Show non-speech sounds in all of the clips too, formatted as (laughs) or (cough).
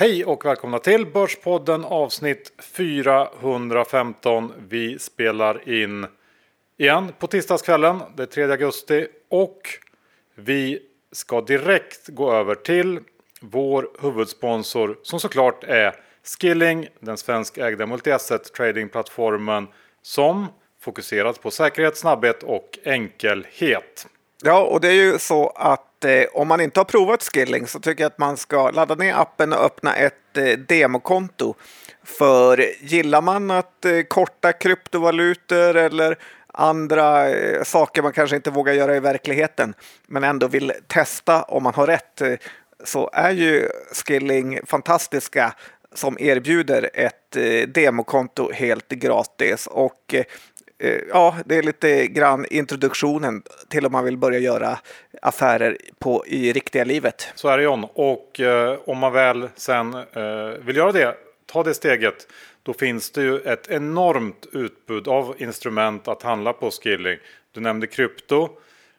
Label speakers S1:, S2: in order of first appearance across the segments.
S1: Hej och välkomna till Börspodden avsnitt 415. Vi spelar in igen på tisdagskvällen, det är 3 augusti och vi ska direkt gå över till vår huvudsponsor som såklart är Skilling, den svenskägda multiasset tradingplattformen som fokuserat på säkerhet, snabbhet och enkelhet.
S2: Ja, och det är ju så att Eh, om man inte har provat Skilling så tycker jag att man ska ladda ner appen och öppna ett eh, demokonto. För gillar man att eh, korta kryptovalutor eller andra eh, saker man kanske inte vågar göra i verkligheten men ändå vill testa om man har rätt eh, så är ju Skilling fantastiska som erbjuder ett eh, demokonto helt gratis och eh, Eh, ja, det är lite grann introduktionen till om man vill börja göra affärer på, i riktiga livet.
S1: Så är det John. Och eh, om man väl sen eh, vill göra det, ta det steget, då finns det ju ett enormt utbud av instrument att handla på Skilling. Du nämnde krypto.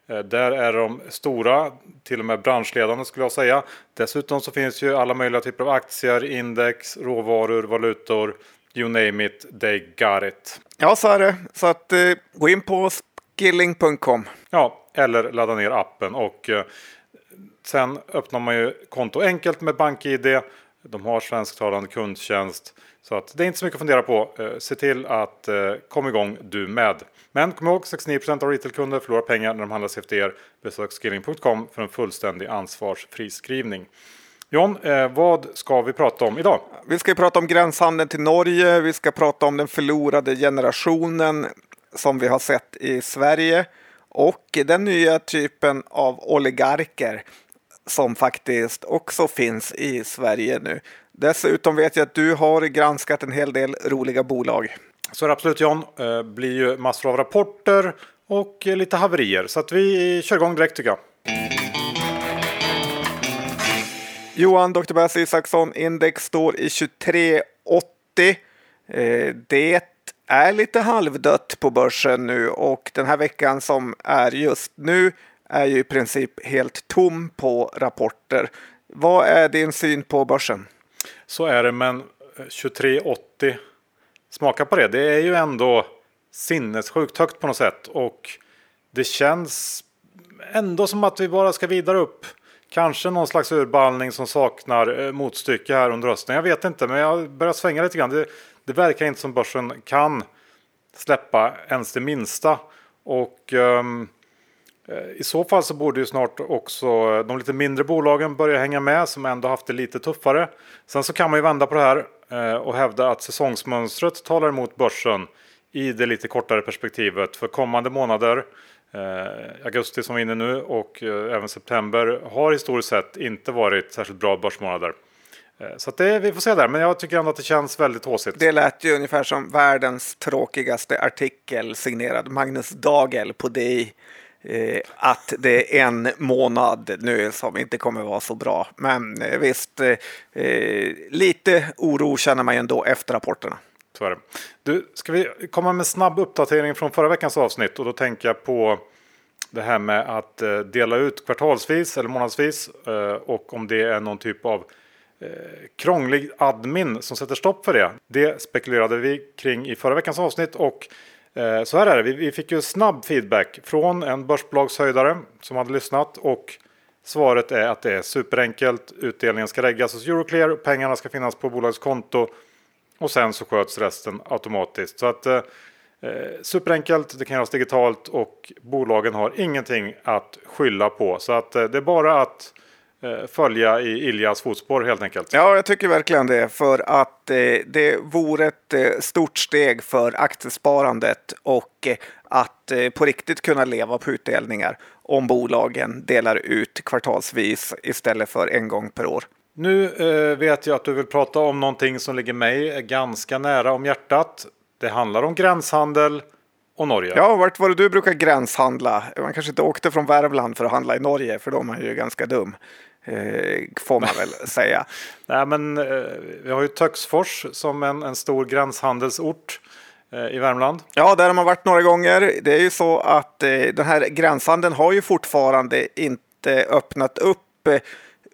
S1: Eh, där är de stora, till och med branschledande skulle jag säga. Dessutom så finns ju alla möjliga typer av aktier, index, råvaror, valutor. You name it, they got it.
S2: Ja, så är det. Så att eh, gå in på skilling.com.
S1: Ja, eller ladda ner appen och eh, sen öppnar man ju konto enkelt med BankID. De har svensktalande kundtjänst. Så att det är inte så mycket att fundera på. Eh, se till att eh, komma igång du med. Men kom ihåg 69% av retailkunder förlorar pengar när de handlar CFDR. Besök skilling.com för en fullständig ansvarsfri skrivning. John, eh, vad ska vi prata om idag?
S2: Vi ska prata om gränshandeln till Norge. Vi ska prata om den förlorade generationen som vi har sett i Sverige och den nya typen av oligarker som faktiskt också finns i Sverige nu. Dessutom vet jag att du har granskat en hel del roliga bolag.
S1: Så är det absolut John. Eh, blir ju massor av rapporter och lite haverier. Så att vi kör igång direkt tycker jag.
S2: Johan, Dr. Bass Isaksson, index står i 2380. Eh, det är lite halvdött på börsen nu och den här veckan som är just nu är ju i princip helt tom på rapporter. Vad är din syn på börsen?
S1: Så är det, men eh, 2380 smaka på det. Det är ju ändå sinnessjukt högt på något sätt och det känns ändå som att vi bara ska vidare upp. Kanske någon slags urballning som saknar eh, motstycke här under hösten. Jag vet inte, men jag börjar svänga lite grann. Det, det verkar inte som börsen kan släppa ens det minsta. Och um, i så fall så borde ju snart också eh, de lite mindre bolagen börja hänga med som ändå haft det lite tuffare. Sen så kan man ju vända på det här och hävda att säsongsmönstret talar emot börsen i det lite kortare perspektivet för kommande månader. Eh, augusti som vi är inne nu och eh, även september har historiskt sett inte varit särskilt bra börsmånader. Eh, så det, vi får se där, men jag tycker ändå att det känns väldigt håsigt.
S2: Det lät ju ungefär som världens tråkigaste artikel signerad Magnus Dagel på DI. Eh, att det är en månad nu som inte kommer vara så bra. Men eh, visst, eh, eh lite oro känner man ju ändå efter rapporterna.
S1: Så är det. Du, ska vi komma med snabb uppdatering från förra veckans avsnitt och då tänker jag på det här med att eh, dela ut kvartalsvis eller månadsvis eh, och om det är någon typ av eh, krånglig admin som sätter stopp för det. Det spekulerade vi kring i förra veckans avsnitt och så här är det, vi fick ju snabb feedback från en börsbolagshöjdare som hade lyssnat och svaret är att det är superenkelt. Utdelningen ska läggas hos Euroclear, pengarna ska finnas på bolagets konto och sen så sköts resten automatiskt. Så att eh, eh, superenkelt, det kan göras digitalt och bolagen har ingenting att skylla på. Så att eh, det är bara att eh, följa i Iljas fotspår helt enkelt.
S2: Ja, jag tycker verkligen det. För att eh, det vore ett eh, stort steg för aktiesparandet och eh, att eh, på riktigt kunna leva på utdelningar om bolagen delar ut kvartalsvis istället för en gång per år.
S1: Nu eh, vet jag att du vill prata om någonting som ligger mig ganska nära om hjärtat. Det handlar om gränshandel och Norge.
S2: Ja, vart var det du brukar gränshandla? Man kanske inte åkte från Värmland för att handla i Norge, för då är man ju ganska dum. Eh, får man väl (laughs) säga.
S1: Nej, men eh, vi har ju Töcksfors som en, en stor gränshandelsort eh, i Värmland.
S2: Ja, där har man varit några gånger. Det är ju så att eh, den här gränshandeln har ju fortfarande inte öppnat upp eh,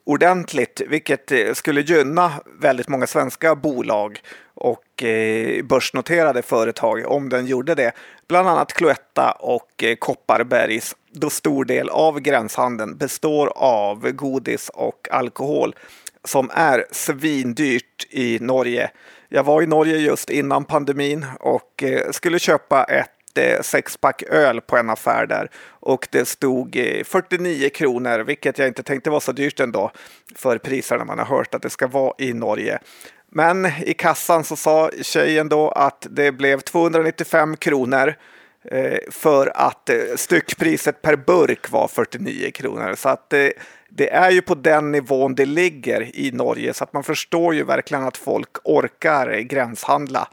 S2: ordentligt, vilket eh, skulle gynna väldigt många svenska bolag och eh, börsnoterade företag om den gjorde det. Bland annat Cloetta och eh, Kopparbergs, då stor del av gränshandeln består av godis och alkohol som är svindyrt i Norge. Jag var i Norge just innan pandemin och skulle köpa ett Eh, sexpack öl på en affär där. Och det stod eh, 49 kronor, vilket jag inte tänkte var så dyrt ändå för priserna. Man har hört att det ska vara i Norge. Men i kassan så sa tjejen då att det blev 295 kronor. Eh, för att eh, styckpriset per burk var 49 kronor. Så att det, det är ju på den nivån det ligger i Norge så att man förstår ju verkligen att folk orkar gränshandla.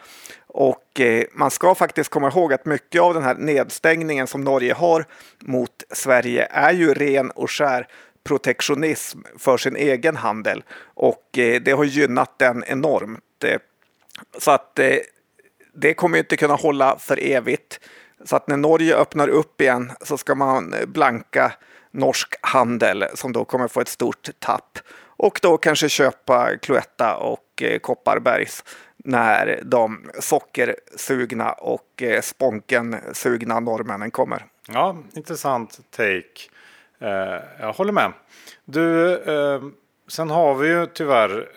S2: Och man ska faktiskt komma ihåg att mycket av den här nedstängningen som Norge har mot Sverige är ju ren och skär protektionism för sin egen handel och det har gynnat den enormt. Så att det kommer inte kunna hålla för evigt. Så att när Norge öppnar upp igen så ska man eh, blanka norsk handel som då kommer få ett stort tapp och då kanske köpa Cloetta och eh, Kopparbergs när de sockersugna och eh, sponkensugna norrmännen kommer.
S1: Ja, intressant take. Jag håller med. Du, sen har vi ju tyvärr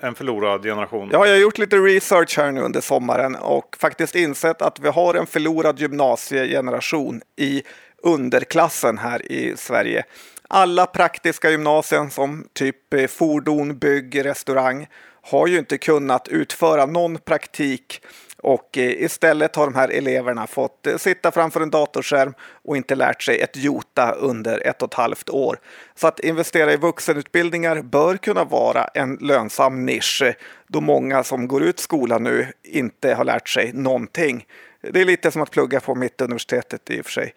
S1: en förlorad generation.
S2: Ja, jag har gjort lite research här nu under sommaren och faktiskt insett att vi har en förlorad gymnasiegeneration i underklassen här i Sverige. Alla praktiska gymnasier som typ eh, fordon, bygg, restaurang har ju inte kunnat utföra någon praktik och eh, istället har de här eleverna fått eh, sitta framför en datorskärm och inte lärt sig ett jota under ett och ett halvt år. Så att investera i vuxenutbildningar bör kunna vara en lönsam nisch eh, då många som går ut skolan nu inte har lärt sig någonting. Det är lite som att plugga på Mittuniversitetet i och för sig.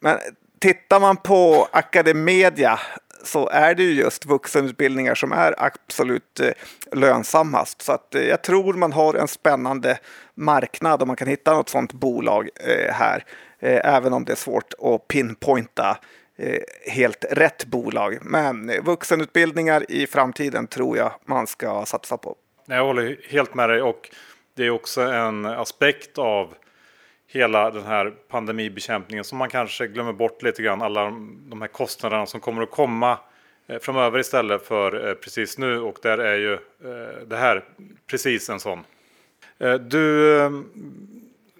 S2: Men tittar man på Academedia så är det ju just vuxenutbildningar som är absolut eh, lönsammast. Så att eh, jag tror man har en spännande marknad om man kan hitta något sådant bolag eh, här. Även om det är svårt att pinpointa helt rätt bolag. Men vuxenutbildningar i framtiden tror jag man ska satsa på.
S1: Jag håller helt med dig och det är också en aspekt av hela den här pandemibekämpningen som man kanske glömmer bort lite grann. Alla de här kostnaderna som kommer att komma eh, framöver istället för eh, precis nu och där är ju eh, det här precis en sån. Du,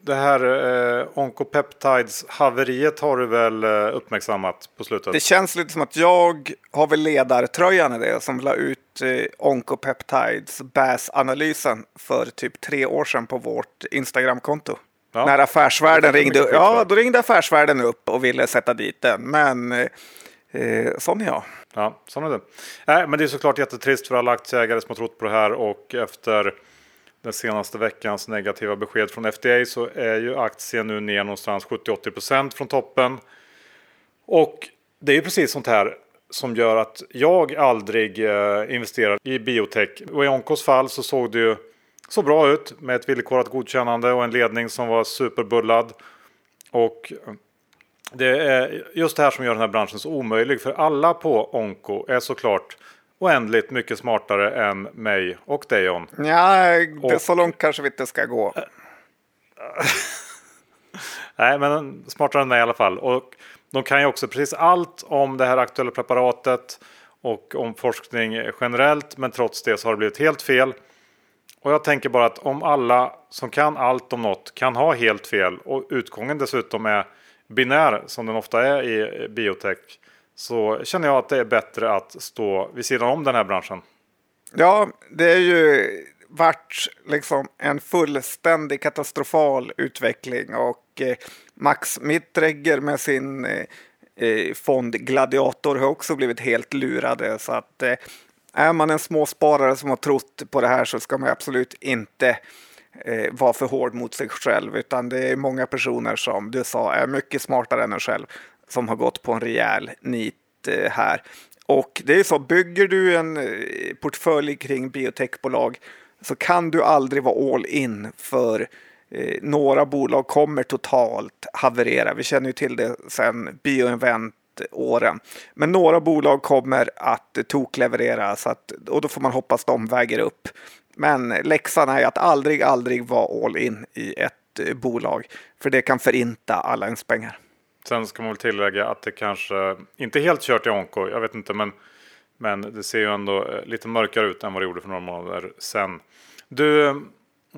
S1: det här Oncopeptides haveriet har du väl uppmärksammat på slutet?
S2: Det känns lite som att jag har väl ledartröjan i det som la ut Oncopeptides BAS-analysen för typ tre år sedan på vårt Instagramkonto. Ja. När affärsvärlden ringde, ja, då ringde affärsvärlden upp och ville sätta dit den. Men eh, sån är jag.
S1: Ja, sån är det. Nej, men det är såklart jättetrist för alla aktieägare som har trott på det här och efter den senaste veckans negativa besked från FDA så är ju aktien nu ner någonstans 70-80% från toppen. Och det är ju precis sånt här som gör att jag aldrig eh, investerar i biotech. Och i Onkos fall så såg det ju så bra ut med ett villkorat godkännande och en ledning som var superbullad. Och det är just det här som gör den här branschen så omöjlig för alla på Onko är såklart oändligt mycket smartare än mig och Dejon.
S2: Ja, och... så långt kanske vi inte ska gå. (laughs)
S1: Nej, men smartare än mig i alla fall. Och de kan ju också precis allt om det här aktuella preparatet och om forskning generellt. Men trots det så har det blivit helt fel. Och jag tänker bara att om alla som kan allt om något kan ha helt fel och utgången dessutom är binär som den ofta är i biotech så känner jag att det är bättre att stå vid sidan om den här branschen.
S2: Ja, det är ju varit liksom en fullständig katastrofal utveckling och eh, Max Mittregger med sin eh, eh fond Gladiator har också blivit helt lurade så att eh, är man en småsparare som har trott på det här så ska man absolut inte eh, vara för hård mot sig själv, utan det är många personer som du sa är mycket smartare än en själv som har gått på en rejäl nit eh, här. Och det är så, bygger du en eh, portfölj kring biotechbolag så kan du aldrig vara all in för eh, några bolag kommer totalt haverera. Vi känner ju till det sen Bioinvent åren. Men några bolag kommer att tokleverera så att, och då får man hoppas de väger upp. Men läxan är att aldrig, aldrig vara all in i ett eh, bolag. För det kan förinta alla ens pengar.
S1: Sen ska man väl tillägga att det kanske inte helt kört i Onko. Jag vet inte, men, men det ser ju ändå eh, lite mörkare ut än vad det gjorde för några månader sedan. Du, eh,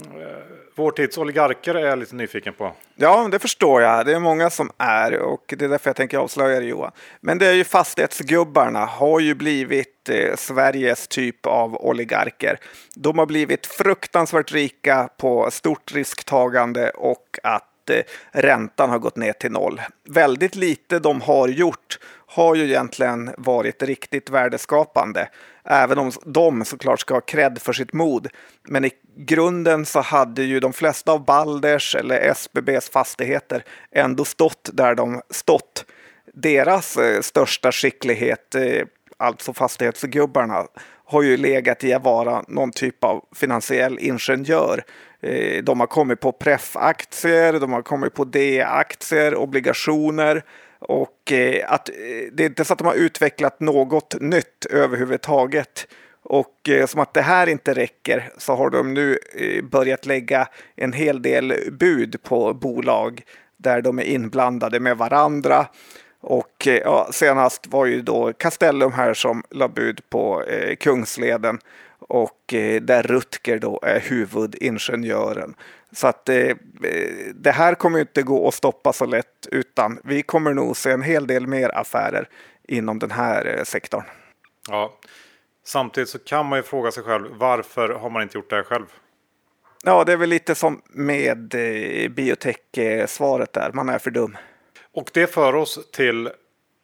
S1: Eh, vår tids oligarker är jag lite nyfiken på.
S2: Ja, det förstår jag. Det är många som är och det är därför jag tänker avslöja det Johan. Men det är ju fastighetsgubbarna har ju blivit eh, Sveriges typ av oligarker. De har blivit fruktansvärt rika på stort risktagande och att eh, räntan har gått ner till noll. Väldigt lite de har gjort har ju egentligen varit riktigt värdeskapande. Även om de såklart ska ha cred för sitt mod. Men i grunden så hade ju de flesta av Balders eller SBBs fastigheter ändå stått där de stått. Deras eh, största skicklighet, eh, alltså fastighetsgubbarna, har ju legat i att vara någon typ av finansiell ingenjör. Eh, de har kommit på preffaktier, de har kommit på D-aktier, obligationer och eh, att, eh, det är inte så att de har utvecklat något nytt överhuvudtaget. Och eh, som att det här inte räcker så har de nu eh, börjat lägga en hel del bud på bolag där de är inblandade med varandra. Och ja, senast var ju då Castellum här som la bud på eh, Kungsleden och eh, där Rutger då är huvudingenjören. Så att eh, det här kommer inte gå att stoppa så lätt utan vi kommer nog se en hel del mer affärer inom den här eh, sektorn.
S1: Ja, samtidigt så kan man ju fråga sig själv varför har man inte gjort det här själv?
S2: Ja, det är väl lite som med eh, biotech-svaret där, man är för dum.
S1: Och det för oss till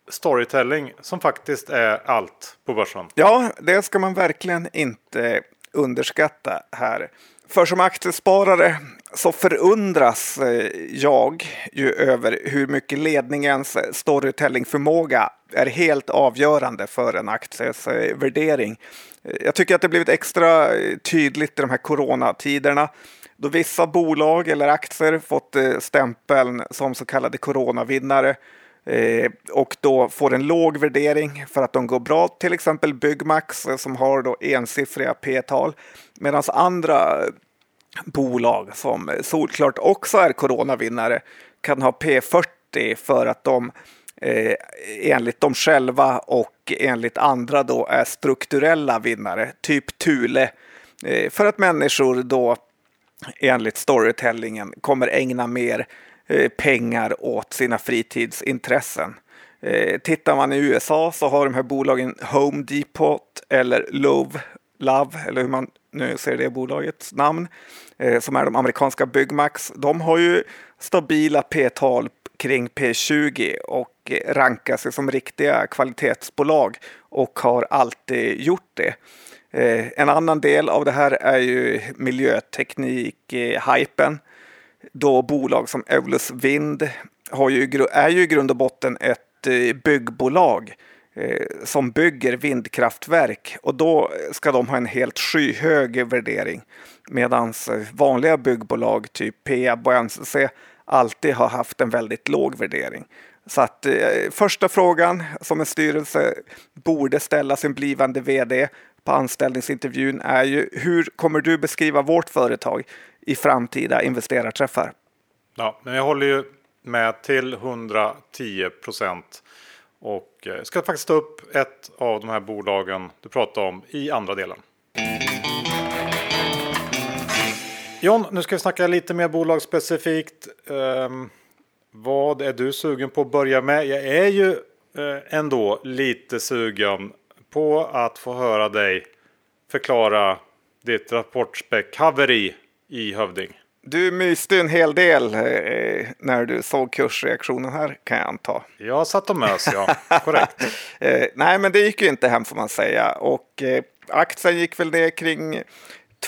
S1: storytelling som faktiskt är allt på börsen.
S2: Ja, det ska man verkligen inte underskatta här. För som aktiesparare så förundras eh, jag ju över hur mycket ledningens storytellingförmåga är helt avgörande för en akties eh, värdering. Eh, jag tycker att det blivit extra tydligt i de här coronatiderna då vissa bolag eller aktier fått eh, stämpeln som så kallade coronavinnare eh, och då får en låg värdering för att de går bra, till exempel Byggmax eh, som har då ensiffriga P-tal. Medan andra bolag som solklart också är coronavinnare kan ha P40 för att de eh, enligt dem själva och enligt andra då är strukturella vinnare, typ Thule. Eh, för att människor då enligt storytellingen kommer ägna mer eh, pengar åt sina fritidsintressen. Eh, tittar man i USA så har de här bolagen Home Depot eller Love, Love eller hur man nu ser det bolagets namn, eh, som är de amerikanska Byggmax. De har ju stabila P-tal kring P20 och rankar sig som riktiga kvalitetsbolag och har alltid gjort det. Eh, en annan del av det här är ju miljöteknik-hypen. Då bolag som Eulus Vind har ju, är ju i grund och botten ett eh, byggbolag eh, som bygger vindkraftverk och då ska de ha en helt skyhög värdering. Medan vanliga byggbolag, typ Peab och NCC, alltid har haft en väldigt låg värdering. Så att eh, första frågan som en styrelse borde ställa sin blivande vd på anställningsintervjun är ju hur kommer du beskriva vårt företag i framtida investerarträffar?
S1: Ja, men jag håller ju med till 110 procent. Och eh, ska faktiskt ta upp ett av de här bolagen du pratade om i andra delen. John, nu ska vi snacka lite mer bolagsspecifikt. Um, vad är du sugen på att börja med? Jag är ju eh, ändå lite sugen på att få höra dig förklara ditt rapportspäck-haveri i Hövding.
S2: Du myste en hel del eh, när du såg kursreaktionen här kan jag anta.
S1: Jag satt och mös, ja. (laughs) Korrekt.
S2: eh, nej, men det gick ju inte hem får man säga. Och eh, aktien gick väl ner kring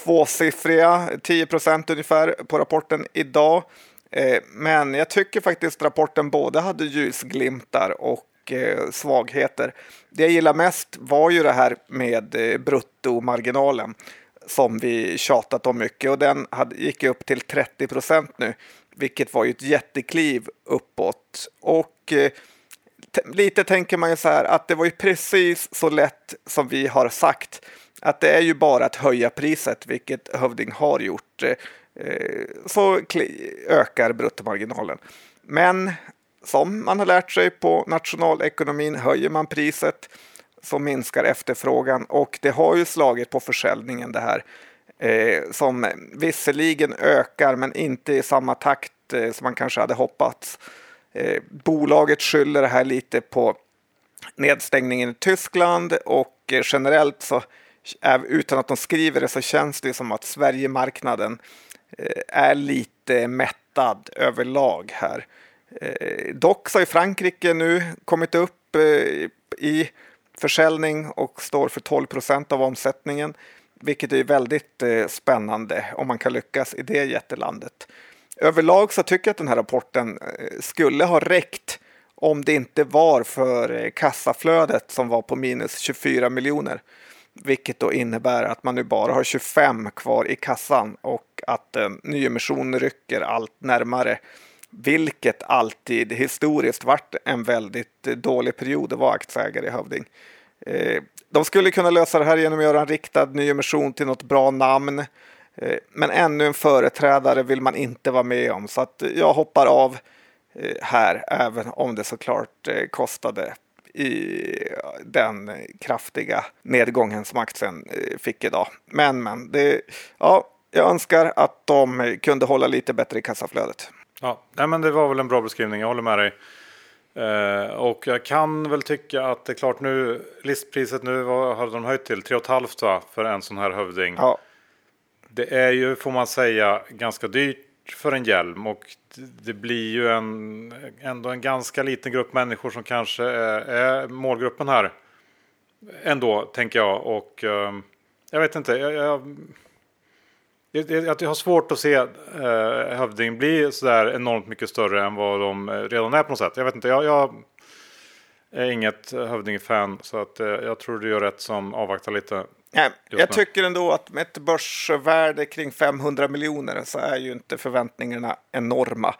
S2: tvåsiffriga, 10 procent ungefär på rapporten idag. Eh, men jag tycker faktiskt rapporten både hade ljusglimtar och eh, svagheter. Det jag gillar mest var ju det här med eh, bruttomarginalen som vi tjatat om mycket och den hade, gick upp till 30 procent nu, vilket var ju ett jättekliv uppåt. Och eh, lite tänker man ju så här att det var ju precis så lätt som vi har sagt att det är ju bara att höja priset, vilket Hövding har gjort, eh, så ökar bruttomarginalen. Men som man har lärt sig på nationalekonomin, höjer man priset så minskar efterfrågan och det har ju slagit på försäljningen det här eh, som visserligen ökar men inte i samma takt eh, som man kanske hade hoppats. Eh, bolaget skyller det här lite på nedstängningen i Tyskland och eh, generellt så eh, utan att de skriver det så känns det som att Sverigemarknaden eh, är lite mättad överlag här. Eh, dock så har Frankrike nu kommit upp eh, i försäljning och står för 12 procent av omsättningen, vilket är väldigt eh, spännande om man kan lyckas i det jättelandet. Överlag så tycker jag att den här rapporten eh, skulle ha räckt om det inte var för eh, kassaflödet som var på minus 24 miljoner. Vilket då innebär att man nu bara har 25 kvar i kassan och att eh, nyemission rycker allt närmare. Vilket alltid historiskt varit en väldigt eh, dålig period att vara aktieägare i Hövding. Eh, de skulle kunna lösa det här genom att göra en riktad nyemission till något bra namn. Eh, men ännu en företrädare vill man inte vara med om så att jag hoppar av här även om det såklart kostade i den kraftiga nedgången som aktien fick idag. Men, men, det, ja, jag önskar att de kunde hålla lite bättre i kassaflödet.
S1: Ja, nej, men det var väl en bra beskrivning. Jag håller med dig. Eh, och jag kan väl tycka att det är klart nu listpriset nu vad hade de höjt till 3,5 för en sån här hövding. Ja. Det är ju får man säga ganska dyrt för en hjälm och det blir ju en, ändå en ganska liten grupp människor som kanske är, är målgruppen här. Ändå, tänker jag. Och uh, jag vet inte. Jag, jag, jag, jag har svårt att se uh, Hövding bli sådär enormt mycket större än vad de redan är på något sätt. Jag vet inte. Jag, jag är inget Hövding-fan så att uh, jag tror du gör rätt som avvaktar lite.
S2: Nej, jag tycker ändå att med ett börsvärde kring 500 miljoner så är ju inte förväntningarna enorma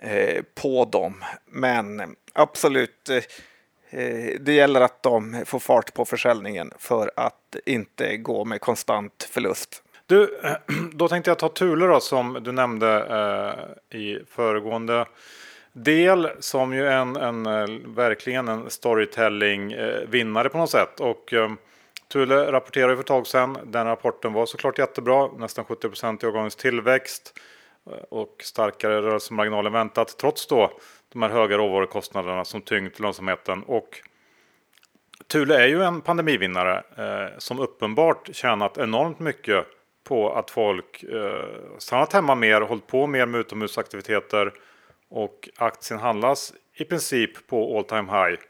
S2: eh, på dem. Men absolut, eh, det gäller att de får fart på försäljningen för att inte gå med konstant förlust.
S1: Du, (clears throat) då tänkte jag ta Thule då som du nämnde eh, i föregående del som ju en, en eh, verkligen en storytelling eh, vinnare på något sätt. Och eh, Thule rapporterade för ett tag sedan. Den rapporten var såklart jättebra. Nästan 70 i organisk tillväxt eh, och starkare rörelsemarginal än väntat. Trots då de här höga råvarukostnaderna som tyngt lönsamheten. Och Thule är ju en pandemivinnare eh, som uppenbart tjänat enormt mycket på att folk eh, stannat hemma mer, hållit på mer med utomhusaktiviteter och aktien handlas i princip på all time high.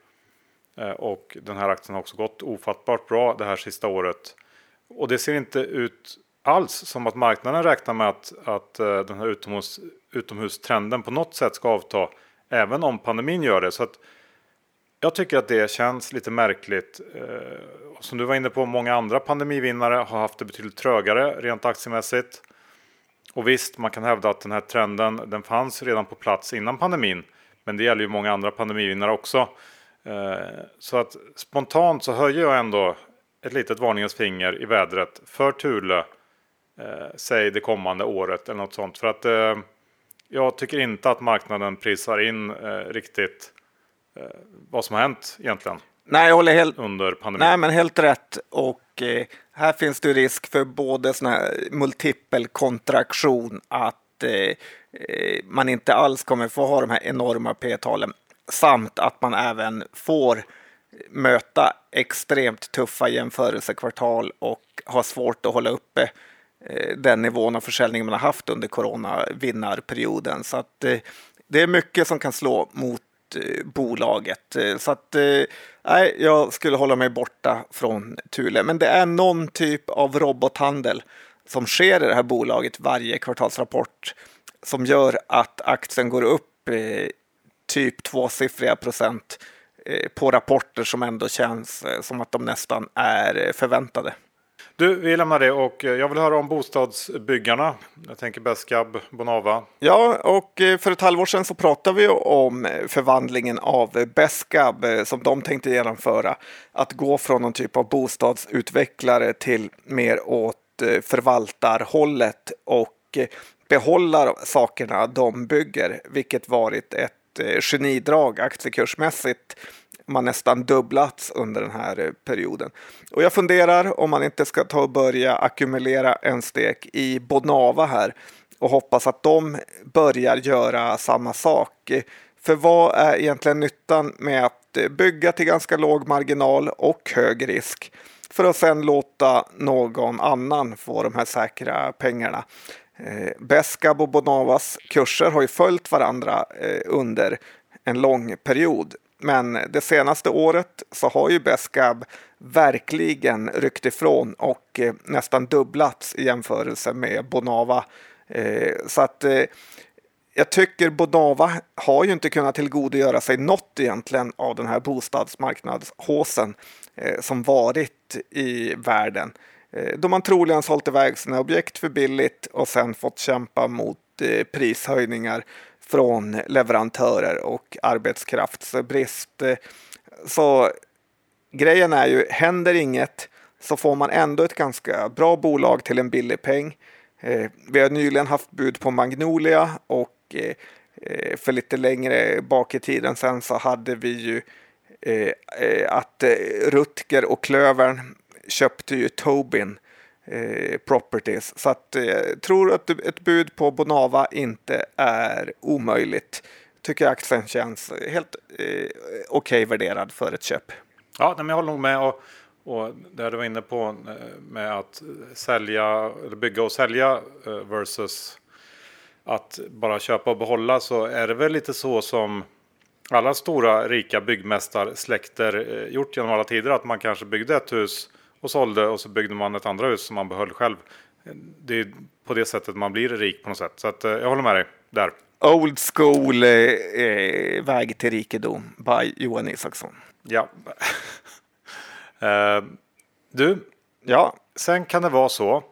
S1: Eh, och den här aktien har också gått ofattbart bra det här sista året. Och det ser inte ut alls som att marknaden räknar med att, att eh, den här utomhus, utomhustrenden på något sätt ska avta. Även om pandemin gör det. Så att jag tycker att det känns lite märkligt. Eh, som du var inne på, många andra pandemivinnare har haft det betydligt trögare rent aktiemässigt. Och visst, man kan hävda att den här trenden den fanns redan på plats innan pandemin. Men det gäller ju många andra pandemivinnare också. Eh, så att spontant så höjer jag ändå ett litet varningens finger i vädret för Thule. Eh, säg det kommande året eller något sånt. För att jag tycker inte att marknaden prisar in riktigt vad som har hänt egentligen.
S2: Nej, jag håller helt,
S1: under pandemin.
S2: Nej, men helt rätt. Och eh, här finns det risk för både sån här multipel kontraktion att man inte alls kommer få ha de här enorma p-talen samt att man även får möta extremt tuffa jämförelsekvartal och ha svårt att hålla uppe eh, den nivån av försäljning man har haft under coronavinnarperioden. Så att eh, det är mycket som kan slå mot eh, bolaget. Eh, så att eh, nej, jag skulle hålla mig borta från Thule. Men det är någon typ av robothandel som sker i det här bolaget varje kvartalsrapport som gör att aktien går upp eh, typ tvåsiffriga procent eh, på rapporter som ändå känns eh, som att de nästan är förväntade.
S1: Du, vi lämnar det och eh, jag vill höra om bostadsbyggarna. Jag tänker Beskab, Bonava.
S2: Ja, och eh, för ett halvår sedan så pratade vi om eh, förvandlingen av Beskab som de tänkte genomföra. Att gå från någon typ av bostadsutvecklare till mer åt förvaltarhållet och behålla sakerna de bygger, vilket varit ett genidrag aktiekursmässigt man nästan dubblats under den här eh, perioden. Och jag funderar om man inte ska ta och börja ackumulera en stek i Bonava här och hoppas att de börjar göra samma sak. För vad är egentligen nyttan med att eh, bygga till ganska låg marginal och hög risk för att sedan låta någon annan få de här säkra pengarna? Eh, Beskab och Bonavas kurser har ju följt varandra eh, under en lång period. Men det senaste året så har ju Beskab verkligen ryckt ifrån och eh, nästan dubblats i jämförelse med Bonava. Eh, så att eh, jag tycker Bonava har ju inte kunnat tillgodogöra sig något egentligen av den här bostadsmarknadshåsen eh, som varit i världen. Eh, då man troligen sålt iväg sina objekt för billigt och sen fått kämpa mot eh, prishöjningar från leverantörer och arbetskraftsbrist. Så grejen är ju, händer inget så får man ändå ett ganska bra bolag till en billig peng. Eh, vi har nyligen haft bud på Magnolia och eh, för lite längre bak i tiden sen så hade vi ju eh, att Rutger och Klövern köpte ju Tobin Eh, properties. Så att, jag eh, tror att ett bud på Bonava inte är omöjligt. Tycker aktien känns helt eh, okej okay värderad för ett köp.
S1: Ja, men jag håller nog med. Och, och det du var inne på eh, med att sälja, eller bygga och sälja eh, versus att bara köpa och behålla så är det väl lite så som alla stora rika byggmästarsläkter eh, gjort genom alla tider. Att man kanske byggde ett hus och sålde och så byggde man ett andra hus som man behöll själv. Det är på det sättet man blir rik på något sätt. Så att, eh, jag håller med dig där.
S2: Old school eh, eh väg till rikedom by Johan Isaksson.
S1: Ja. (laughs) eh, du,
S2: ja.
S1: sen kan det vara så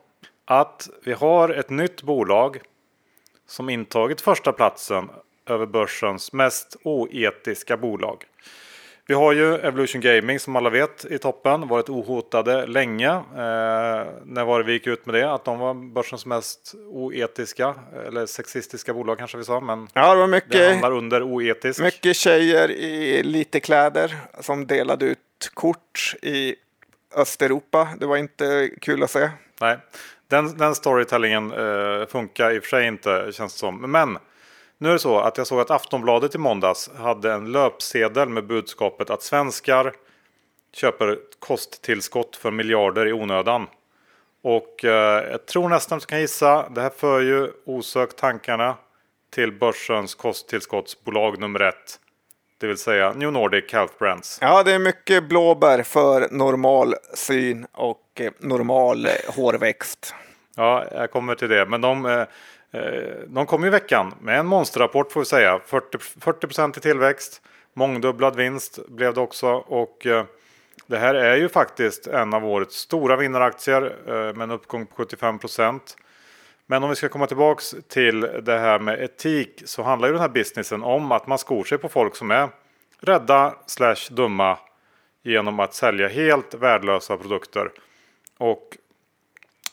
S1: att vi har ett nytt bolag som intagit första platsen över börsens mest oetiska bolag. Vi har ju Evolution Gaming som alla vet i toppen, varit ohotade länge. Eh, när var det vi gick ut med det? Att de var börsens mest oetiska eller sexistiska bolag kanske vi sa. Men
S2: ja, det var mycket, det
S1: under oetisk.
S2: Mycket tjejer i lite kläder som delade ut kort i Östeuropa. Det var inte kul att se.
S1: Nej, den, den storytellingen eh, funkar i och för sig inte känns det som. Men nu är det så att jag såg att Aftonbladet i måndags hade en löpsedel med budskapet att svenskar köper kosttillskott för miljarder i onödan. Och eh, jag tror nästan att du kan gissa, det här för ju osökt tankarna till börsens kosttillskottsbolag nummer ett. Det vill säga New Nordic Health Brands.
S2: Ja, det är mycket blåbär för normal syn och eh, normal eh, hårväxt.
S1: Ja, jag kommer till det. Men de, eh, Eh, de kom i veckan med en monsterrapport får vi säga. 40, procent i tillväxt, mångdubblad vinst blev det också. Och eh, det här är ju faktiskt en av årets stora vinnaraktier eh, med en uppgång på 75 procent. Men om vi ska komma tillbaks till det här med etik så handlar ju den här businessen om att man skor sig på folk som är rädda slash dumma genom att sälja helt värdelösa produkter. Och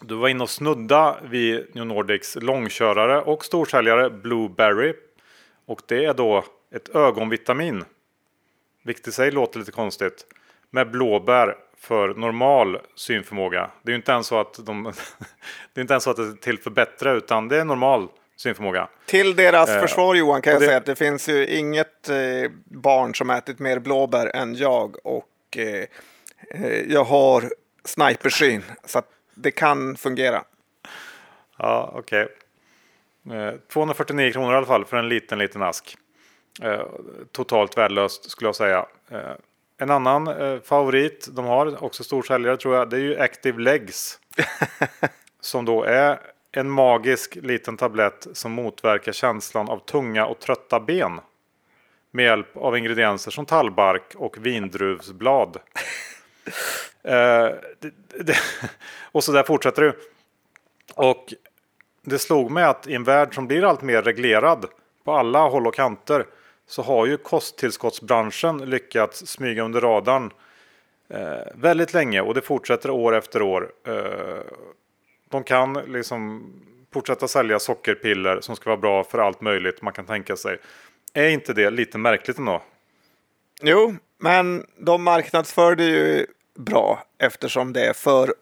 S1: du var inne och snudda vid New Nordics långkörare och storsäljare Blueberry. Och det är då ett ögonvitamin. Vilket i sig låter lite konstigt. Med blåbär för normal synförmåga. Det är ju inte ens så att de, (laughs) det är inte ens så att det är till för bättre utan det är normal synförmåga.
S2: Till deras eh, försvar Johan kan jag det... säga att det finns ju inget eh, barn som ätit mer blåbär än jag och eh, eh jag har snipersyn. Så att det kan fungera.
S1: Ja, okej. Okay. 249 kronor i alla fall för en liten, liten ask. Eh, totalt värdelöst skulle jag säga. Eh, en annan eh, favorit de har, också storsäljare tror jag, det är ju Active Legs. (laughs) som då är en magisk liten tablett som motverkar känslan av tunga och trötta ben. Med hjälp av ingredienser som tallbark och vindruvsblad. (laughs) Eh, det, det, (laughs) och så där fortsätter det. Och det slog mig att i en värld som blir allt mer reglerad på alla håll och kanter så har ju kosttillskottsbranschen lyckats smyga under radarn eh, väldigt länge och det fortsätter år efter år. Eh, de kan liksom fortsätta sälja sockerpiller som ska vara bra för allt möjligt man kan tänka sig. Är inte det lite märkligt ändå?
S2: Jo, men de marknadsförde ju bra eftersom det är för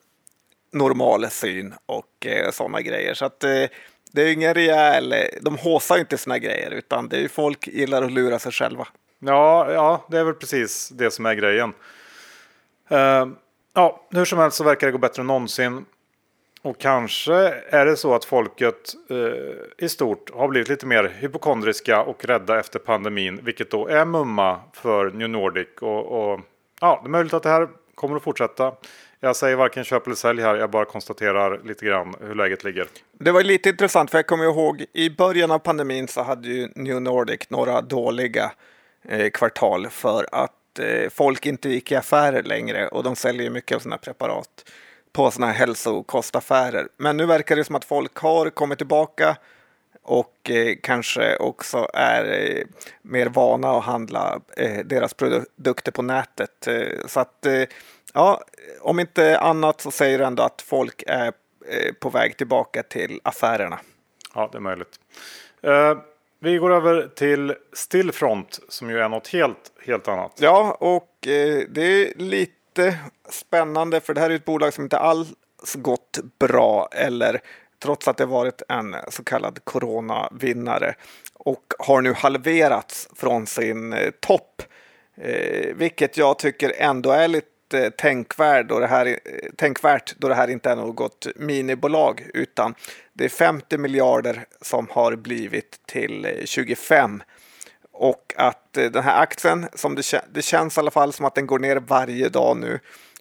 S2: normal syn och eh, sådana grejer. Så att eh, det är ingen rejäl, eh, de håsar inte sina grejer utan det är ju folk gillar att lura sig själva.
S1: Ja, ja, det är väl precis det som är grejen. Uh, ja, hur som helst så verkar det gå bättre än någonsin. Och kanske är det så att folket eh, i stort har blivit lite mer hypokondriska och rädda efter pandemin, vilket då är mumma för New Nordic. Och, och, ja, det är möjligt att det här kommer att fortsätta. Jag säger varken köp eller sälj här, jag bara konstaterar lite grann hur läget ligger.
S2: Det var lite intressant, för jag kommer ihåg i början av pandemin så hade ju New Nordic några dåliga eh, kvartal för att eh, folk inte gick i affärer längre och de säljer mycket av sina preparat på sådana här hälsokostaffärer. Men nu verkar det som att folk har kommit tillbaka och eh, kanske också är eh, mer vana att handla eh, deras produkter på nätet. Eh, så att eh, ja, om inte annat så säger det ändå att folk är eh, på väg tillbaka till affärerna.
S1: Ja, det är möjligt. vi går över till Stillfront som ju är något helt, helt annat.
S2: Ja, och det är lite lite spännande för det här är ett bolag som inte alls gått bra eller trots att det varit en så kallad coronavinnare och har nu halverats från sin eh, topp. Eh, vilket jag tycker ändå är lite tänkvärd då det här, eh, tänkvärt då det här inte är något minibolag utan det är 50 miljarder som har blivit till eh, 25 och att eh, den här aktien, som det, det känns i alla fall som att den går ner varje dag nu,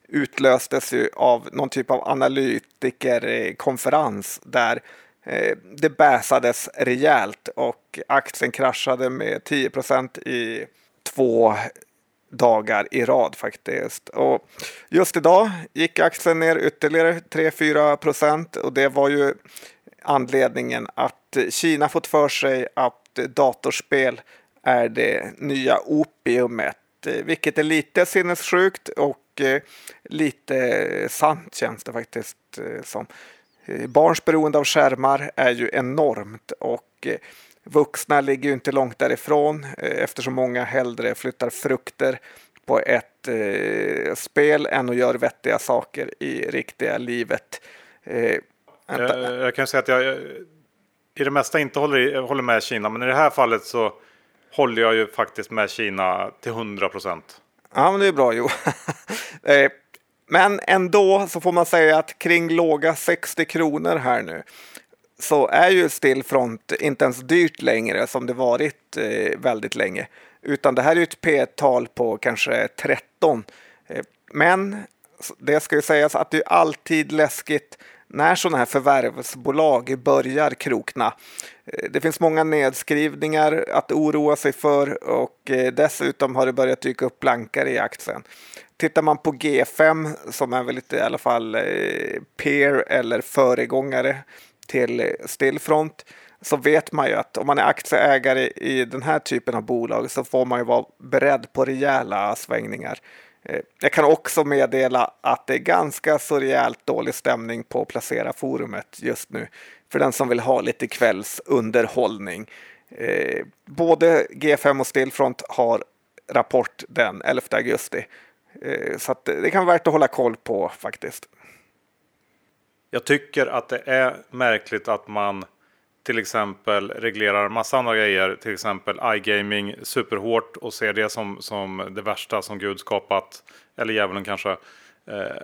S2: utlöstes ju av någon typ av analytikerkonferens där eh, det bäsades rejält och aktien kraschade med 10% i två dagar i rad faktiskt. Och just idag gick aktien ner ytterligare 3-4 procent och det var ju anledningen att Kina fått för sig att datorspel är det nya opiumet, vilket är lite sinnessjukt och eh, lite sant känns det faktiskt eh, som. Barns beroende av skärmar är ju enormt och vuxna ligger ju inte långt därifrån eftersom många hellre flyttar frukter på ett spel än att göra vettiga saker i riktiga livet.
S1: jag, jag, kan säga att jag i det mesta inte håller, håller med Kina, men i det här fallet så håller jag ju faktiskt med Kina till 100 procent.
S2: Ja, men det är bra Jo. (laughs) Eh, men ändå så får man säga att kring låga 60 kronor här nu så är ju Stillfront inte ens dyrt längre som det varit eh, väldigt länge. Utan det här är ju ett P-tal på kanske 13. Eh, men det ska ju sägas att det är alltid läskigt när sådana här förvärvsbolag börjar krokna. Det finns många nedskrivningar att oroa sig för och dessutom har det börjat dyka upp blankare i aktien. Tittar man på G5 som är väl lite i alla fall eh, peer eller föregångare till Stillfront så vet man ju att om man är aktieägare i den här typen av bolag så får man ju vara beredd på rejäla svängningar. Eh, jag kan också meddela att det är ganska så rejält dålig stämning på Placera forumet just nu för den som vill ha lite kvällsunderhållning. Eh, både G5 och Stillfront har rapport den 11 augusti. Eh, så det kan vara värt att hålla koll på faktiskt.
S1: Jag tycker att det är märkligt att man till exempel reglerar massa andra grejer, till exempel iGaming superhårt och ser det som, som det värsta som Gud skapat, eller djävulen kanske. Eh,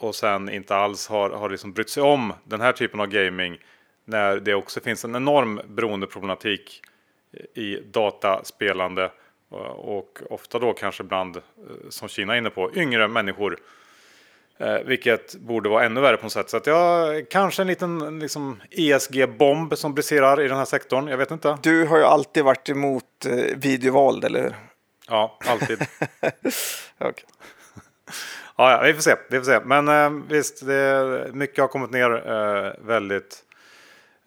S1: och sen inte alls har, har liksom brytt sig om den här typen av gaming när det också finns en enorm beroendeproblematik i dataspelande och ofta då kanske bland, eh, som Kina är inne på, yngre människor Eh, vilket borde vara ännu värre på något sätt. Så att jag kanske en liten liksom, ESG-bomb som briserar i den här sektorn. Jag vet inte.
S2: Du har ju alltid varit emot eh, videovåld, eller hur?
S1: Ja, alltid. (laughs)
S2: okay.
S1: Ja, ja, vi får se. Vi får se. Men eh, visst, det, mycket har kommit ner eh, väldigt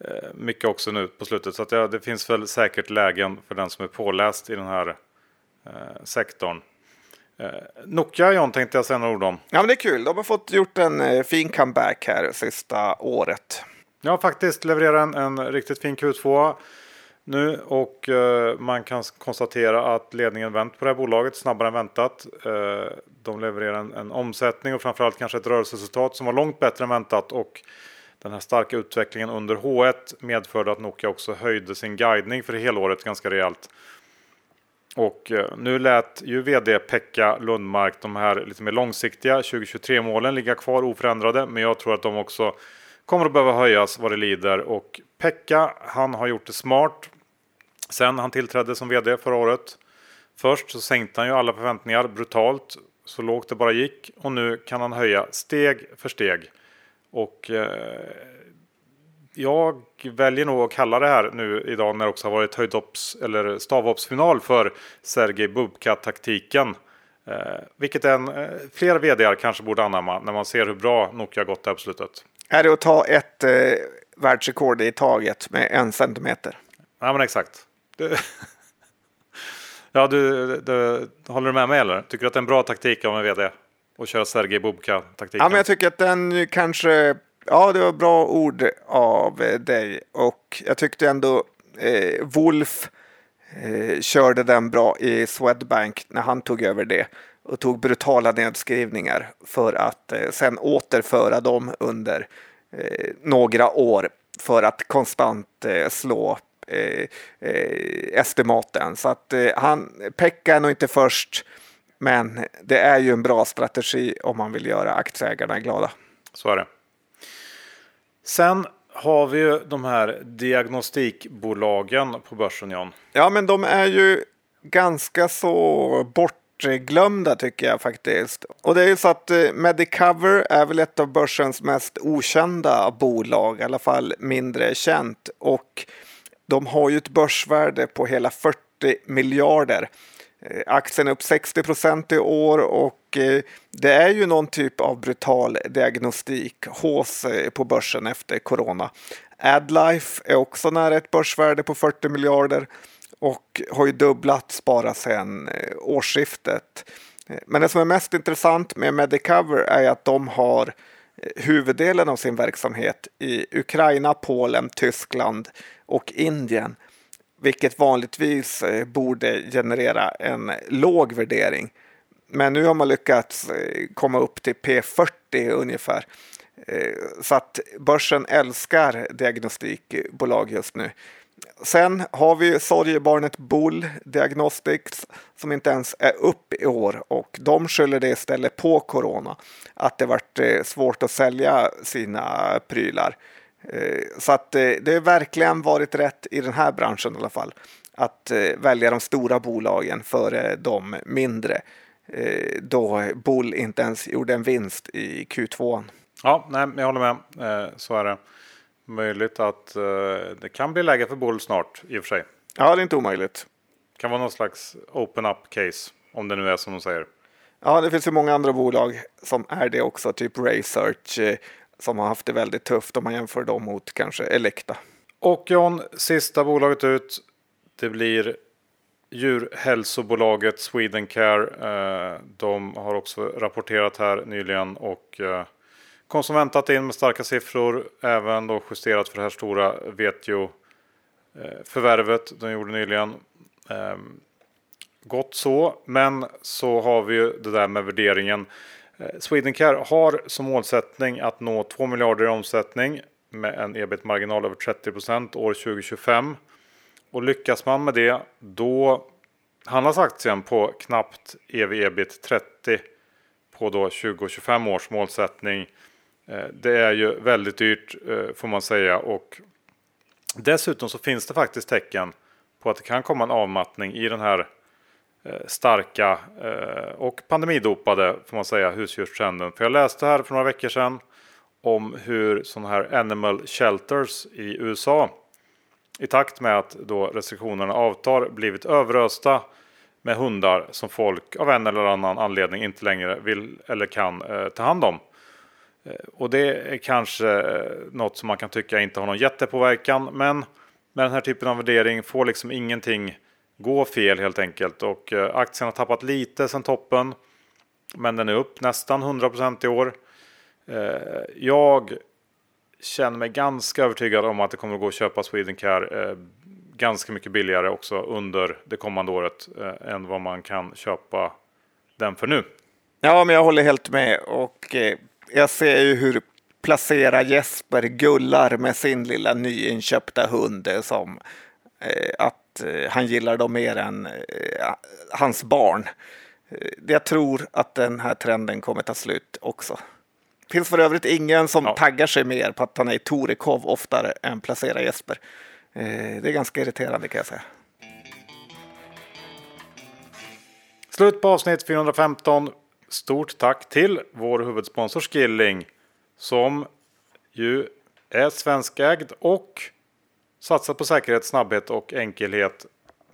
S1: eh, mycket också nu på slutet. Så att, ja, det finns väl säkert lägen för den som är påläst i den här eh, sektorn. Eh, Nokia John tänkte jag säga några ord om.
S2: Ja, men det är kul. De har fått gjort en eh, fin comeback här sista året.
S1: Ja, faktiskt levererar en, en riktigt fin Q2 nu och eh, man kan konstatera att ledningen vänt på det här bolaget snabbare än väntat. Eh, de levererar en, en omsättning och framförallt kanske ett rörelseresultat som var långt bättre än väntat och den här starka utvecklingen under H1 medförde att Nokia också höjde sin guidning för helåret ganska rejält. Och eh, nu lät ju vd Pekka Lundmark de här lite mer långsiktiga 2023 målen ligga kvar oförändrade. Men jag tror att de också kommer att behöva höjas vad det lider. Och Pekka, han har gjort det smart sen han tillträdde som vd förra året. Först så sänkte han ju alla förväntningar brutalt, så lågt det bara gick. Och nu kan han höja steg för steg. Och eh, jag väljer nog att kalla det här nu idag när det också har varit höjdhopps eller stavhoppsfinal för Sergej Bubka-taktiken. Eh, vilket en, eh, fler vd kanske borde anamma när man ser hur bra Nokia gått där på slutet.
S2: Är det att ta ett eh, världsrekord i taget med en centimeter?
S1: Ja men exakt. Du... (laughs) ja du, du, håller du med mig eller? Tycker du att det är en bra taktik av en vd? Att köra Sergej Bubka-taktiken?
S2: Ja men jag tycker att den kanske Ja, det var bra ord av eh, dig och jag tyckte ändå eh, Wolf eh, körde den bra i Swedbank när han tog över det och tog brutala nedskrivningar för att eh, sen återföra dem under eh, några år för att konstant eh, slå eh, eh estimaten. Så att eh, han, Pekka är nog inte först, men det är ju en bra strategi om man vill göra aktieägarna glada.
S1: Så är det. Sen har vi ju de här diagnostikbolagen på börsen John.
S2: Ja men de är ju ganska så bortglömda tycker jag faktiskt. Och det är ju så att eh, Medicover är väl ett av börsens mest okända bolag, i alla fall mindre känt. Och de har ju ett börsvärde på hela 40 miljarder. Eh, aktien är upp 60 procent i år och eh, det är ju någon typ av brutal diagnostik hos eh, på börsen efter corona. Adlife är också nära ett börsvärde på 40 miljarder och har ju dubblat bara sedan årsskiftet. Men det som är mest intressant med Medicover är att de har huvuddelen av sin verksamhet i Ukraina, Polen, Tyskland och Indien vilket vanligtvis eh, borde generera en låg värdering. Men nu har man lyckats eh, komma upp till P40 ungefär. Eh, så att börsen älskar diagnostikbolag just nu. Sen har vi sorgebarnet Bull Diagnostics som inte ens är upp i år och de skyller det istället på corona. Att det varit svårt att sälja sina prylar. Eh, så att eh, det har verkligen varit rätt i den här branschen i alla fall. Att eh, välja de stora bolagen före de mindre. Då Bull inte ens gjorde en vinst i Q2.
S1: Ja, nej, jag håller med. Så är det. Möjligt att det kan bli läge för Bull snart i och för sig.
S2: Ja, det är inte omöjligt.
S1: Kan vara någon slags open up case om det nu är som de säger.
S2: Ja, det finns ju många andra bolag som är det också, typ Research som har haft det väldigt tufft om man jämför dem mot kanske Elekta.
S1: Och John, sista bolaget ut. Det blir djurhälsobolaget Swedencare. Eh, de har också rapporterat här nyligen och eh, konsumentat kom som väntat in med starka siffror. Även då justerat för det här stora Vetio eh, förvärvet de gjorde nyligen. Ehm, gott så, men så har vi ju det där med värderingen. Eh, Swedencare har som målsättning att nå 2 miljarder i omsättning med en ebit-marginal över 30 procent år 2025. Och lyckas man med det då handlas aktien på knappt ev-ebit 30 på då 2025 års målsättning. Eh, det är ju väldigt dyrt eh, får man säga och dessutom så finns det faktiskt tecken på att det kan komma en avmattning i den här Eh, starka eh, och pandemidopade får man säga husdjurstrenden. För jag läste här för några veckor sedan om hur sådana här animal shelters i USA i takt med att då restriktionerna avtar blivit överösta med hundar som folk av en eller annan anledning inte längre vill eller kan eh, ta hand om. Eh, och det är kanske eh, något som man kan tycka inte har någon jättepåverkan, men med den här typen av värdering får liksom ingenting gå fel helt enkelt. Och eh, aktien har tappat lite sedan toppen, men den är upp nästan 100% i år. Eh, jag känner mig ganska övertygad om att det kommer att gå att köpa Swedencare eh, ganska mycket billigare också under det kommande året än vad man kan köpa den för nu.
S2: Ja, men jag håller helt med och jag ser ju hur Placera Jesper gullar med sin lilla nyinköpta hund som att att eh, han gillar dem mer än eh, hans barn. Eh, Jag tror att den här trenden kommer ta slut också. Finns för övrigt ingen som
S1: Ja.
S2: taggar sig mer på att han är i Torekov oftare än Placera Jesper. Det är ganska irriterande kan jag säga.
S1: Slut på avsnitt 415. Stort tack till vår huvudsponsor Skilling som ju är svenskägd och satsat på säkerhet, snabbhet och enkelhet.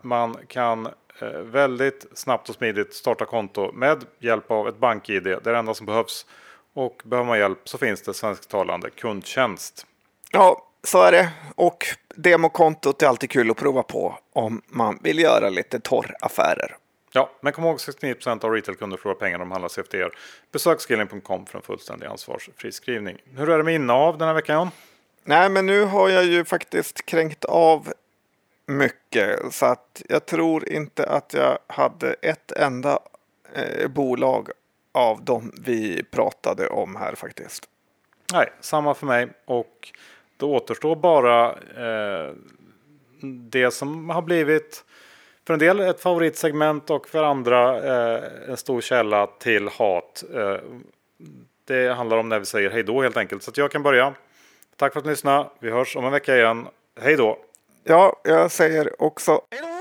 S1: Man kan eh, väldigt snabbt och smidigt starta konto med hjälp av ett bank-id. Det är det enda som behövs. Och behöver man hjälp så finns det svensktalande kundtjänst.
S2: Ja, så är det. Och demokontot är alltid kul att prova på om man vill göra lite torraffärer.
S1: Ja, men kom ihåg 69% av retailkunder förlorar pengar om de handlar CFDR. Besök skilling.com för en fullständig ansvarsfri skrivning. Hur är det med innehav den här veckan John?
S2: Nej, men nu har jag ju faktiskt kränkt av mycket så att jag tror inte att jag hade ett enda eh, bolag av dem vi pratade om här faktiskt.
S1: Nej, samma för mig. Och då återstår bara eh, det som har blivit för en del ett favoritsegment och för andra eh, en stor källa till hat. Eh, det handlar om när vi säger hej då helt enkelt. Så att jag kan börja. Tack för att ni lyssnade. Vi hörs om en vecka igen. Hej då!
S2: Ja, jag säger också
S3: Hej då!